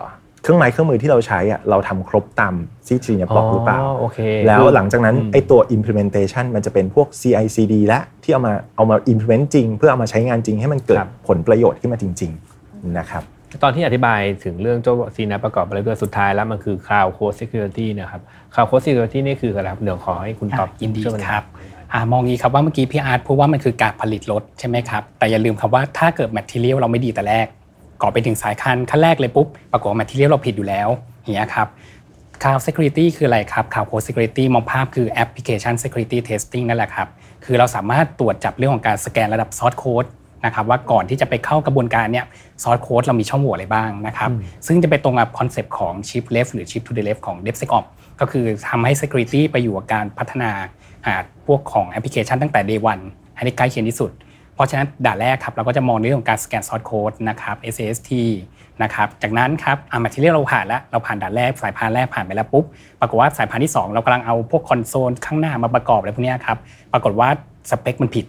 เครื่องไม้เครื่องมือที่เราใช้อะเราทำครบตามที่ CNAP บอกหรือเปล่าโอเคแล้วหลังจากนั้นอืมไอตัว implementation มันจะเป็นพวก CI/CD และที่เอามาเอามา implement จริง เพื่อเอามาใช้งานจริงให้มันเกิดครับผลประโยชน์ขึ้นมาจริง ๆ นะครับตอนที่อธิบายถึงเรื่องเจ้า CNAP ประกอบอะไรด้วยสุดท้ายแล้วมันคือ Cloud Code Security เนะครับ Cloud Code Security นี่คืออะไรครับเดี๋ยวขอให้คุณตอบอะยินดีช่วยบรรยายครับอ่ามองงี้ครับว่าเมื่อกี้พี่อาร์ตพูดว่ามันคือการผลิตรถใช่ไหมครับแต่อย่าลืมครับว่าถ้าเกิด material เราไม่ดีแต่แรก ก่อไปถึงสายพานขั้นแรกเลยปุ๊บปรากฏว่า material เราผิดอยู่แล้วอย่างเงี้ยครับ Cloud Security คืออะไรครับ Cloud Code Security มองภาพคือ Application Security Testing นั่นแหละครับ คือเราสามารถตรวจจับเรื่องของการสแกนระดับ Source Code นะครับว่าก่อนที่จะไปเข้ากระบวนการเนี่ย Source Code เรามีช่องโหว่อะไรบ้างนะครับ ซึ่งจะไปตรงกับคอนเซปต์ของ Shift Left หรือ Shift to the Left ของ DevSecOps ก็คือทำให้ Security ไปอยู่กับการพัฒนาอ่าพวกของแอปพลิเคชันตั้งแต่ Day 1ให้ได้ใกล้เคียงที่สุด เพราะฉะนั้นด่านแรกครับเราก็จะมองในเรื่องของการสแกน source code นะครับ SAST นะครับจากนั้นครับอามาที่เรียกเราผ่านแล้วเราผ่านด่านแรกสายพานแรกผ่านไปแล้วปุ๊บปรากฏว่าสายพานที่ 2 เรากำลังเอาพวกคอนโซลข้างหน้ามาประกอบอะไรพวกนี้ครับปรากฏว่าสเปคมันผิด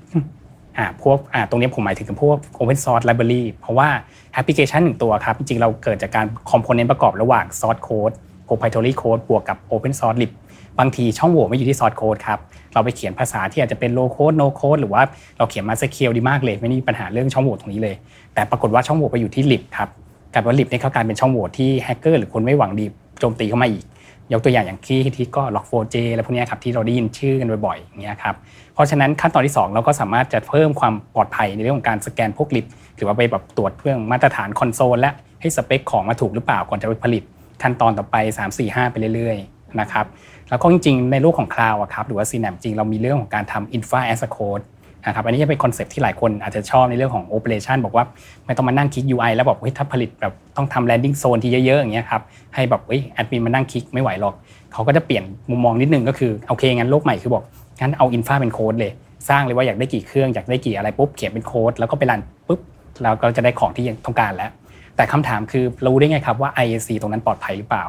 อ่าพวกอ่าตรงนี้ผมหมายถึงพวก Open Source Library เพราะว่าแอปพลิเคชันหนึ่งตัวครับ จริงๆเราเกิดจากการ component ประกอบระหว่าง Source Code Proprietary Code บวกกับ Open Source lib บางทีช่องโหว่ไม่อยู่ที่ source code ครับเราไปเขียนภาษาที่อาจจะเป็น low-code no-code หรือว่าเราเขียนมาสเกลดีมากเลย ไม่มีปัญหาเรื่องช่องโหว่ตรงนี้เลย แต่ปรากฏว่าช่องโหว่ไปอยู่ที่ lib ครับกลายเป็นว่า lib เนี่ยเขากลายเป็นช่องโหว่ที่แฮกเกอร์หรือคนไม่หวังดีโจมตีเข้ามาอีก ยกตัวอย่างอย่างที่ที่ก็ Log4j อะไรพวกนี้ครับที่เราได้ยินชื่อกันบ่อยๆอย่างเงี้ยครับเพราะฉะนั้นขั้นตอนที่ 2 เราก็สามารถจะเพิ่มความปลอดภัยในเรื่องของการสแกนพวก libหรือว่าไปแบบตรวจเฟืองมาตรฐานคอนโซลและให้สเปคของมาถูกหรือเปล่าก่อนจะไปผลิตขั้นตอนต่อไป 3 4 5 ไปเรื่อยๆ นะครับแล้วก็จริงๆ ในโลกของคลาวด์ครับหรือว่า CNAPP จริงเรามีเรื่องของการทำ Infra as a Code นะครับอันนี้จะเป็นคอนเซปที่หลายคนอาจจะชอบในเรื่องของ Operation บอกว่าไม่ต้องมานั่งคลิก UI แล้วบอกเฮ้ยถ้าผลิตแบบต้องทำ landing zone ที่เยอะๆอย่างเงี้ยครับให้แบบเฮ้ยแอดมินมานั่งคลิกไม่ไหวหรอก เขาก็จะเปลี่ยนมุมมองนิดนึงก็คือโอเคงั้นโลกใหม่คือบอกงั้นเอา infra เป็นโค้ดเลย สร้างเลยว่าอยากได้กี่เครื่องอยากได้กี่อะไรปุ๊บเขียนเป็นโค้ดแล้วก็ไปรันปุ๊บเราก็จะได้ของที่ต้องการแล้ว แต่คำถามคือเรารู้ได้ไงครับว่า IAC ตรงนั้นปลอดภัยหรือเปล่า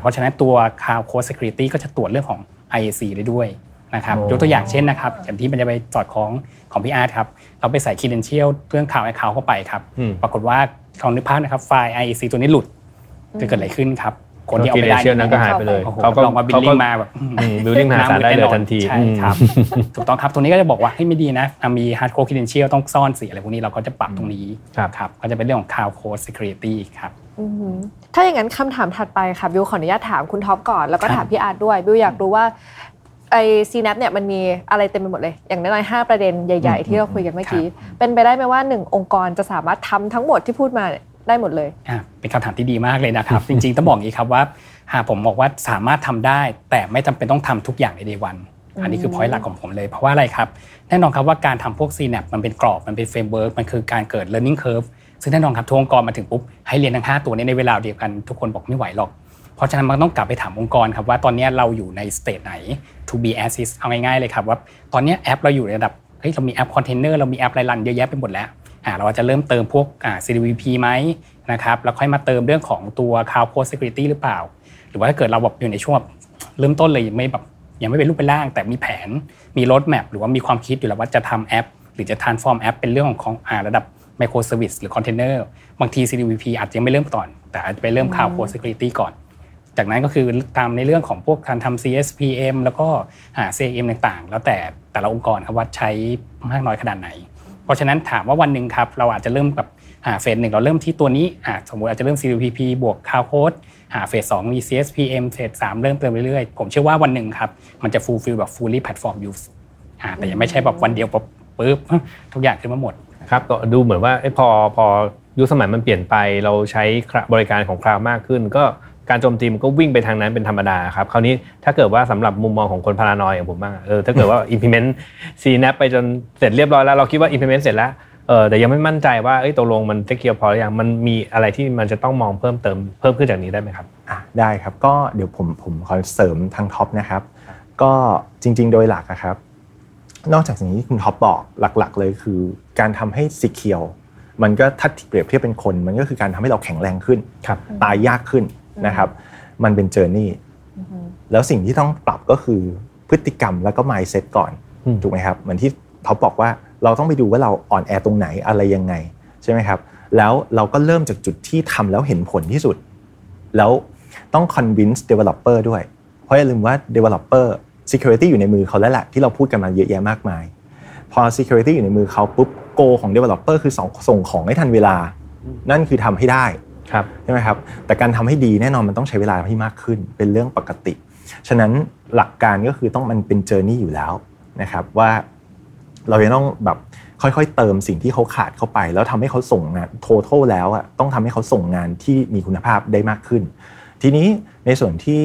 เพราะฉะนั้นตัว Cloud Code Security ก็จะตรวจเรื่องของ IAC ได้ด้วยนะครับโอ้ยกตัวอย่างเช่นนะครับอย่างที่มันจะไปสอดคล้องของพี่อาร์ตครับเราไปใส่ credential เรื่อง Cloud Account เข้าไปครับอืมปรากฏว่าลองนึกภาพนะครับไฟล์ IAC ตัวนี้หลุดจะเกิดอะไรขึ้นครับ คนที่เอาไปได้เชื่อนั้นก็หายไปเลยโอ้โหเขาก็ลองมาบิลเขาลิ่ก็งมาแบบbilling มหาศาลได้เลยทันทีใช่ครับถูกต้องครับตรงนี้ก็จะบอกว่าเฮ้ยไม่ดีนะอะมี hard code credential ต้องซ่อนสีอะไรพวกนี้เราก็จะปรับตรงนี้ครับครับก็จะเป็นเรื่องของ cloud code security ครับอือหือถ้าอย่างนั้นคำถามถัดไปค่ะบิวขออนุญาตถามคุณท็อปก่อนแล้วก็ครับถามพี่อาร์ตด้วยบิวอยากรู้ว่าไอ CNAPP เนี่ยมันมีอะไรเต็มไปหมดเลย อย่างน้อยๆห้าประเด็นใหญ่ ๆ ที่เราคุยกันเมื่อกี้ เป็นไปได้ไหมว่าหนึ่งองค์กรจะสามารถทำทั้งหมดที่พูดมาเนี่ย ได้หมดเลยอะเป็นคำถามที่ดีมากเลยนะครับ จริงๆต้องบอกอย่างนี้ครับว่าหากผมบอกว่าสามารถทำได้ แต่ไม่จำเป็นต้องทำทุกอย่างใน day one อันนี้คือ point หลักของผมเลย เพราะว่าอะไรครับแน่นอนครับว่าการทำพวก c n a p มันเป็นกรอบมันเป็น framework มันคือการเกิด learning curve ซึ่งแน่นอนครับทุกองค์กรมาถึงปุ๊บให้เรียนทั้ง 5 ตัวนี้ในเวลาเดียวกันทุกคนบอกไม่ไหวหรอก เพราะฉะนั้นมันต้องกลับไปถามองค์กรครับว่าตอนนี้เราอยู่ใน stage ไหน to be as is เอาง่ายๆเลยครับว่าตอนนี้แอปเราอยู่ในระดับเฮ้ยเรามีแอปคอนเทนเนอร์เรามีแอปไรลันเยอะแยะไปหมดแล้วอ่า เราจะเริ่มเติมพวกอ่า CWPP ไหมนะครับแล้วค่อยมาเติมเรื่องของตัว Cloud Post Security หรือเปล่า หรือว่าถ้าเกิดเราแบบอยู่ในช่วงแบบเริ่มต้นเลยยังไม่แบบยังไม่เป็นรูปเป็นร่าง แต่มีแผนมีรถแมพหรือว่ามีความคิดอยู่แล้วว่าจะทำแอป หรือจะ transform แอป เป็นเรื่องของของอ่าระดับ micro service หรือ container บางที CDVP อาจจะยังไม่เริ่มก่อน แต่อาจจะไปเริ่ม Cloud Post Security ก่อน จากนั้นก็คือตามในเรื่องของพวกการทำ CSPM แล้วก็หา CAM ต่างๆ แล้วแต่แต่ละองค์กรครับว่าใช้มากน้อยขนาดไหน เพราะฉะนั้นถามว่าวันหนึ่งครับเราอาจจะเริ่มแบบหาเฟสหนึ่งเราเริ่มที่ตัวนี้สมมติอาจจะเริ่ม CWPP บวก Cloud Code หาเฟสสองมี CSPM เฟสสามเริ่มเติมเรื่อยๆ ผมเชื่อว่าวันหนึ่งครับมันจะ fulfill แบบ fully platform use แต่ยังไม่ใช่แบบวันเดียวปุ๊บปุ๊บทุกอย่างขึ้นมาหมดครับก็ดูเหมือนว่าพอพอยุคสมัยมันเปลี่ยนไปเราใช้บริการของคลาวมากขึ้น ก็ การโจมตีมันก็วิ่งไปทางนั้นเป็นธรรมดาครับคราวนี้ถ้าเกิดว่าสำหรับมุมมองของคนพารานอยอย่างผมบ้างอะเออถ้าเกิดว่า implement CNAPP ไปจนเสร็จเรียบร้อยแล้วเราคิดว่า implement เสร็จแล้วเออแต่ยังไม่มั่นใจว่าเอ้ยตกลงมัน take care พอหรือยังมันมีอะไรที่มันจะต้องมองเพิ่มเติมเพิ่มขึ้นจากนี้ได้ไหมครับอะได้ครับก็เดี๋ยวผมผมขอเสริมทางท็อปนะครับ ก็จริง ๆ โดยหลักอะครับ นอกจากสิ่งที่คุณท็อปบอกหลัก ๆ เลยคือ การทำให้ secure มันก็ถ้าเปรียบเทียบเป็นคน มันก็คือการทำให้เราแข็งแรงขึ้นครับตายยากขึ้น นะครับ มันเป็น journeyแล้วสิ่งที่ต้องปรับก็คือพฤติกรรมแล้วก็ mindset ก่อนอืมถูกไหมครับเหมือนที่ท็อปบอกว่าเราต้องไปดูว่าเราอ่อนแอตรงไหนอะไรยังไงใช่ไหมครับ แล้วเราก็เริ่มจากจุดที่ทำแล้วเห็นผลที่สุด แล้วต้อง convince developer ด้วย เพราะอย่าลืมว่า developer security อยู่ในมือเขาแล้วแหละที่เราพูดกันมาเยอะแยะมากมาย พอ security อยู่ในมือเขาปุ๊บโกของ developer คือส่งส่งของให้ทันเวลา นั่นคือทำให้ได้ครับ ใช่ไหมครับแต่การทำให้ดีแน่นอนมันต้องใช้เวลาที่มากขึ้นเป็นเรื่องปกติ ฉะนั้นหลักการก็คือต้องมันเป็นเจอร์นี่อยู่แล้วนะครับว่าเราจะต้องแบบค่อยๆ เติมสิ่งที่เขาขาดเข้าไป แล้วทำให้เขาส่งงาน total แล้วอะต้องทำให้เขาส่งงานที่มีคุณภาพได้มากขึ้น ทีนี้ในส่วนที่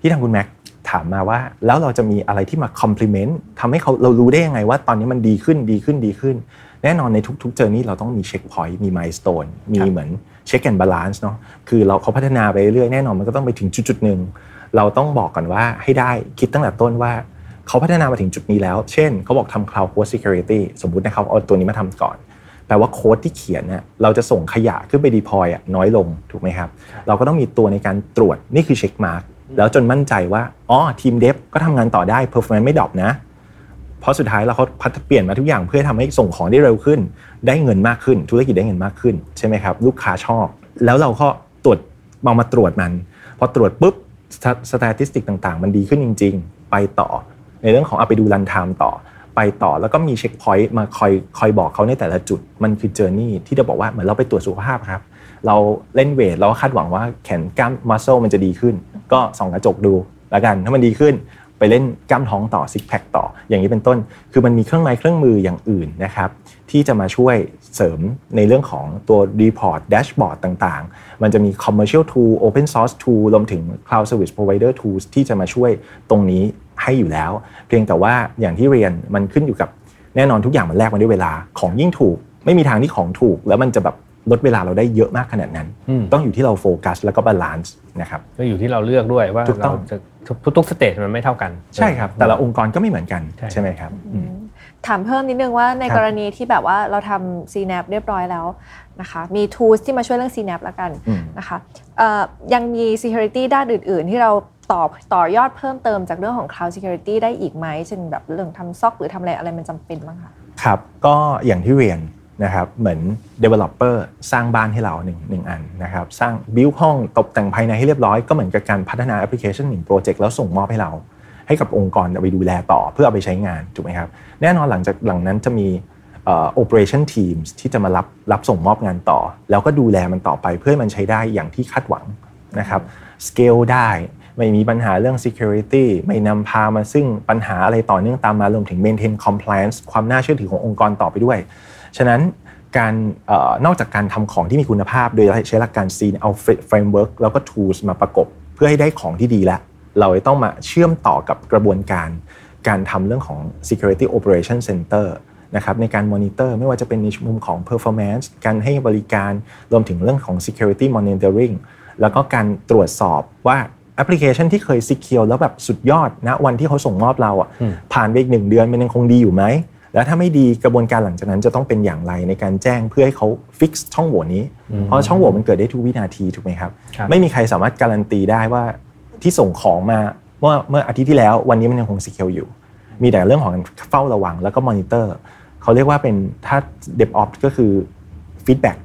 ที่ทางคุณแม็กถามมาว่า แล้วเราจะมีอะไรที่มา complement ทำให้เขาเรารู้ได้ยังไงว่าตอนนี้มันดีขึ้นดีขึ้นดีขึ้น แน่นอนในทุกๆ journey เราต้องมี checkpoint มี milestone มีเหมือน check and balance เนาะคือเราเขาพัฒนาไปเรื่อยๆแน่นอนมันก็ต้องไปถึงจุดๆหนึ่งเราต้องบอกก่อนว่าให้ได้คิดตั้งแต่ต้นว่าเขาพัฒนามาถึงจุดนี้แล้ว เช่น เขาบอกทำ cloud code security สมมุตินะครับเอาตัวนี้มาทำก่อน แปลว่าโค้ดที่เขียนเนี่ยเราจะส่งขยะขึ้นไป deploy อะน้อยลงถูกไหมครับ เราก็ต้องมีตัวในการตรวจนี่คือ checkmark แล้วจนมั่นใจว่าอ๋อทีม Dev ก็ทำงานต่อได้ performance ไม่ drop นะเพ ราะสุดท้ายเราเขาพัฒเปลี่ยนมาทุกอย่างเพื่อทำให้ส่งของได้เร็วขึ้น ได้เงินมากขึ้น ธุรกิจได้เงินมากขึ้นใช่ไหมครับลูกค้าชอบ แล้วเราก็ตรวจมามาตรวจมัน พอตรวจปุ๊บสถิติต่างๆ มันดีขึ้นจริง ๆ ไปต่อ ในเรื่องของเอาไปดู runtime ต่อไปต่อแล้วก็มี checkpoint มาคอยคอยบอกเขาในแต่ละจุดมันคือ journey ที่จะบอกว่าเหมือนเราไปตรวจสุขภาพครับ เราเล่น weight เราคาดหวังว่าแขนกล้าม muscle มันจะดีขึ้น ก็ส่องกระจกดูแล้วกันถ้ามันดีขึ้น ไปเล่นกล้ามท้องต่อซิกแพคต่อ อย่างนี้เป็นต้น คือมันมีเครื่องไม้เครื่องมืออย่างอื่นนะครับที่จะมาช่วยเสริมในเรื่องของตัว report dashboard ต่างๆ มันจะมี commercial tool open source tool รวมถึง cloud service provider tools ที่จะมาช่วยตรงนี้ให้อยู่แล้ว เพียงแต่ว่าอย่างที่เรียนมันขึ้นอยู่กับแน่นอนทุกอย่างมันแลกมาด้วยเวลาของยิ่งถูก ไม่มีทางที่ของถูก แล้วมันจะแบบลดเวลาเราได้เยอะมากขนาดนั้นอืมต้องอยู่ที่เราโฟกัสแล้วก็ balanceซ์นะครับก็อยู่ที่เราเลือกด้วยว่าถูกต้เราองจะ ทุกทุก stage มันไม่เท่ากัน ใช่ครับ แต่ละองค์กรก็ไม่เหมือนกันใช่ใช่ไหมครับอืมถามเพิ่มนิดนึงว่าในครับกรณีที่แบบว่าเราทำ CNAPP เรียบร้อยแล้วนะคะมี tools ที่มาช่วยเรื่อง CNAPP ละกันอืมนะคะเอ่อยังมี security ด้านอื่น ๆ ที่เราต่อต่อยอดเพิ่มเติมจากเรื่องของ cloud security ได้อีกไหมเช่นแบบเรื่องทำ SOC หรือทำอะไรอะไรมันจำเป็นบ้างคะครับ ก็อย่างที่เรียน นะครับเหมือน developer สร้างบ้านให้เราหนึ่งหนึ่งอันนะครับสร้าง build ห้องตกแต่งภายในให้เรียบร้อยก็เหมือนกับการพัฒนาแอปพลิเคชันหนึ่งโปรเจกต์แล้วส่งมอบให้เรา ให้กับองค์กรเอาไปดูแลต่อเพื่อเอาไปใช้งานถูกไหมครับแน่นอนหลังจากหลังนั้นจะมีเอ่อ operation teams ที่จะมารับรับส่งมอบงานต่อ แล้วก็ดูแลมันต่อไปเพื่อให้มันใช้ได้อย่างที่คาดหวังนะครับ scale ได้ไม่มีปัญหาเรื่อง security ไม่นำพามาซึ่งปัญหาอะไรต่อเนื่องตามมารวมถึง maintain compliance ความน่าเชื่อถือขององค์กรต่อไปด้วย ฉะนั้นการเออนอกจากการทำของที่มีคุณภาพ โดยใช้หลักการ C เอา framework แล้วก็ tools มาประกบ เพื่อให้ได้ของที่ดีแล้ว เราจะต้องมาเชื่อมต่อกับกระบวนการ การทำเรื่องของ security operation center นะครับในการ monitor ไม่ว่าจะเป็นในมุมของ performance การให้บริการรวมถึงเรื่องของ security monitoring แล้วก็การตรวจสอบว่าแอปพลิเคชันที่เคย secure แล้วแบบสุดยอดณวันที่เขาส่งมอบเราอะผ่านไปอีกหนึ่งเดือนมันยังคงดีอยู่ไหม แล้วถ้าไม่ดีกระบวนการหลังจากนั้นจะต้องเป็นอย่างไรในการแจ้งเพื่อให้เขา fix ช่องโหว่นี้ เพราะช่องโหว่มันเกิดได้ทุกวินาทีถูกไหมครับครับ ไม่มีใครสามารถการันตีได้ว่าที่ส่งของมาเมื่อเมื่ออาทิตย์ที่แล้ว วันนี้มันยังคง secure อยู่ มีแต่เรื่องของการเฝ้าระวังแล้วก็ monitor เขาเรียกว่าเป็นถ้า DevOps ก็คือ feedback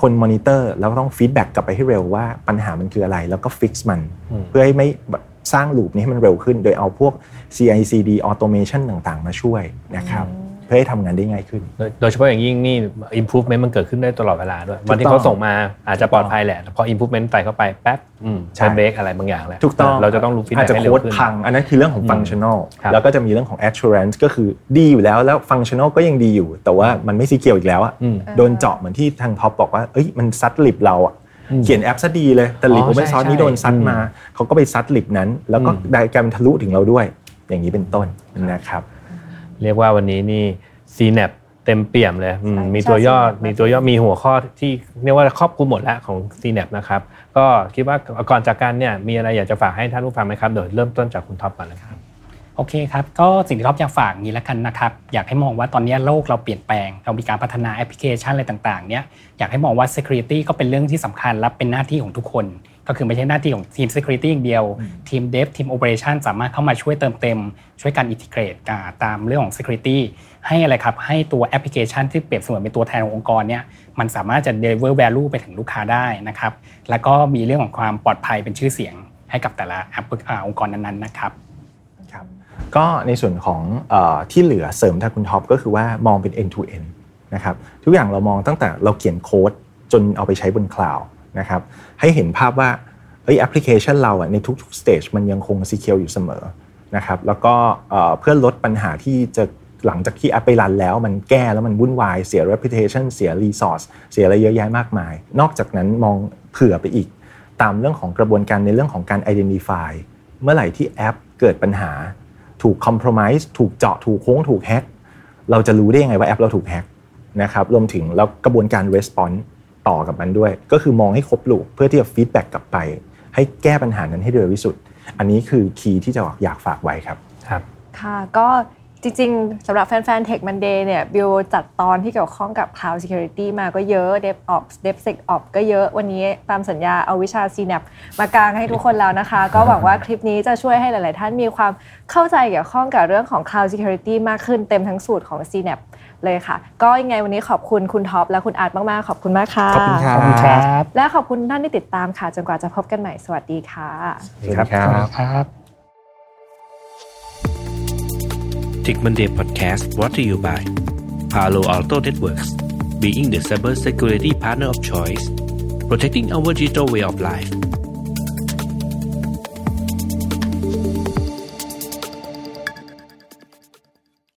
คนมอนิเตอร์แล้วก็ต้อง feedback กลับไปให้เร็วว่าปัญหามันคืออะไร แล้วก็ fix มัน เพื่อให้ไม่แบบ สร้างลูปนี้ให้มันเร็วขึ้น โดยเอาพวก CI/CD automation ต่างๆ มาช่วยนะครับเพื่อให้ทำงานได้ง่ายขึ้น โดยโดยเฉพาะอย่างยิ่งนี่ improvement มันเกิดขึ้นได้ตลอดเวลาด้วย วันที่ถูกต้องเขาส่งมาอาจจะปลอดภัยแหละแต่พอ improvement ใส่เข้าไปแป๊บอืมใช่ใช้เบรกอะไรบางอย่างแหละถูกต้องเราจะต้องรู้อาจ feedback จะให้เร็โค้วดขึ้นพัง อันนั้นคือเรื่องของ functional ครับแล้วก็จะมีเรื่องของ assurance ก็คือดีอยู่แล้วแล้ว functional ก็ยังดีอยู่ แต่ว่ามันไม่ซีเคียวอีกแล้วอะอืมโดนเจาะเหมือนที่ทางท็อปบอกว่าเอ้ยมันซัดลิบเราอะ เขียนแอปซะดีเลย แต่ลิบอ๋อ open source ใช่นี้โดนซัดอืมมาเขาก็ไปซัดลิบนั้น แล้วก็อืมได้กลายเป็นทะลุถึงเราด้วย อย่างนี้เป็นต้นนะครับ เรียกว่าวันนี้นี่ CNAP เต็มเปี่ยมเลยอืมใช่มีตัวย่อใช่ CNAP มีตัวย่อ มีหัวข้อที่เรียกว่าครอบคลุมหมดแล้วของ CNAP นะครับ ก็คิดว่าก่อนจากกันเนี่ยมีอะไรอยากจะฝากให้ท่านผู้ฟังไหมครับเดี๋ยวเริ่มต้นจากคุณท็อปก่อนนะครับ โอเคครับก็สิ่งที่ท็อปอยากฝากนี้แล้วกันนะครับอยากให้มองว่าตอนนี้โลกเราเปลี่ยนแปลง เรามีการพัฒนาแอปพลิเคชันอะไรต่างๆเนี้ยอยากให้มองว่า Security ก็เป็นเรื่องที่สำคัญและเป็นหน้าที่ของทุกคน ก็คือไม่ใช่หน้าที่ของทีม Security อย่างเดียว ทีม Dev ทีม Operation สามารถเข้ามาช่วยเติมเต็ม ช่วยการ Integrate อ่าตามเรื่องของ Security ให้อะไรครับให้ตัวแอปพลิเคชันที่เปรียบเสมือนเป็นตัวแทนขององค์กรเนี่ยมันสามารถจะ deliver value ไปถึงลูกค้าได้นะครับแล้วก็มีเรื่องของความปลอดภัยเป็นชื่อเสียงให้กับแต่ละแอปอ่าองค์กรนั้นๆนะครับครับ ก็ในส่วนของอที่เหลือเสริมทางคุณท็อปก็คือว่ามองเป็น end to end นะครับทุกอย่างเรามองตั้งแต่เราเขียนโค้ดจนเอาไปใช้บนคลาวด์นะครับให้เห็นภาพว่าเอ้ยแอปพลิเคชันเราอะในทุกๆ stage มันยังคง secure อยู่เสมอนะครับแล้วก็เอ่อเพื่อลดปัญหาที่จะหลังจากที่แอปไปรันแล้วมันแก้แล้วมันวุ่นวาย เสีย reputation เสีย resource เสียอะไรเยอะแยะมากมาย นอกจากนั้นมองเผื่อไปอีก ตามเรื่องของกระบวนการในเรื่องของการ identify เมื่อไหร่ที่แอปเกิดปัญหา ถูก compromise ถูกเจาะถูกโค้งถูกแฮ็กเราจะรู้ได้ยังไงว่าแอปเราถูกแฮ็กนะครับรวมถึงแล้วกระบวนการ response ต่อกับมันด้วย ก็คือมองให้ครบลูกเพื่อที่จะ feedback กลับไป ให้แก้ปัญหานั้นให้เร็วที่สุด อันนี้คือคีย์ที่จะอยากฝากไว้ครับครับ ค่ะก็ จริงๆสำหรับแฟนๆ Tech Monday เนี่ยบิวจัดตอนที่เกี่ยวข้องกับ Cloud Security มาก็เยอะ DevOps DevSecOps ก็เยอะวันนี้ตามสัญญาเอาวิชา CNAP มากางให้ทุกคนแล้วนะคะ ก็หวังว่าคลิปนี้จะช่วยให้หลายๆ ท่านมีความเข้าใจเกี่ยวข้องกับเรื่องของ Cloud Security มากขึ้นเต็มทั้งสูตรของ CNAP เลยค่ะ ก็ยังไงวันนี้ขอบคุณคุณท็อปและคุณอาร์ตมาก ๆ ขอบคุณมากค่ะ ขอบคุณครัขอบคุณครับและขอบคุณท่านที่ติดตามค่ะ จนกว่าจะพบกันใหม่ สวัสดีค่ะครับครับครับ Tick Monday Podcast brought to you by Palo Alto Networks being the cybersecurity partner of choice protecting our digital way of life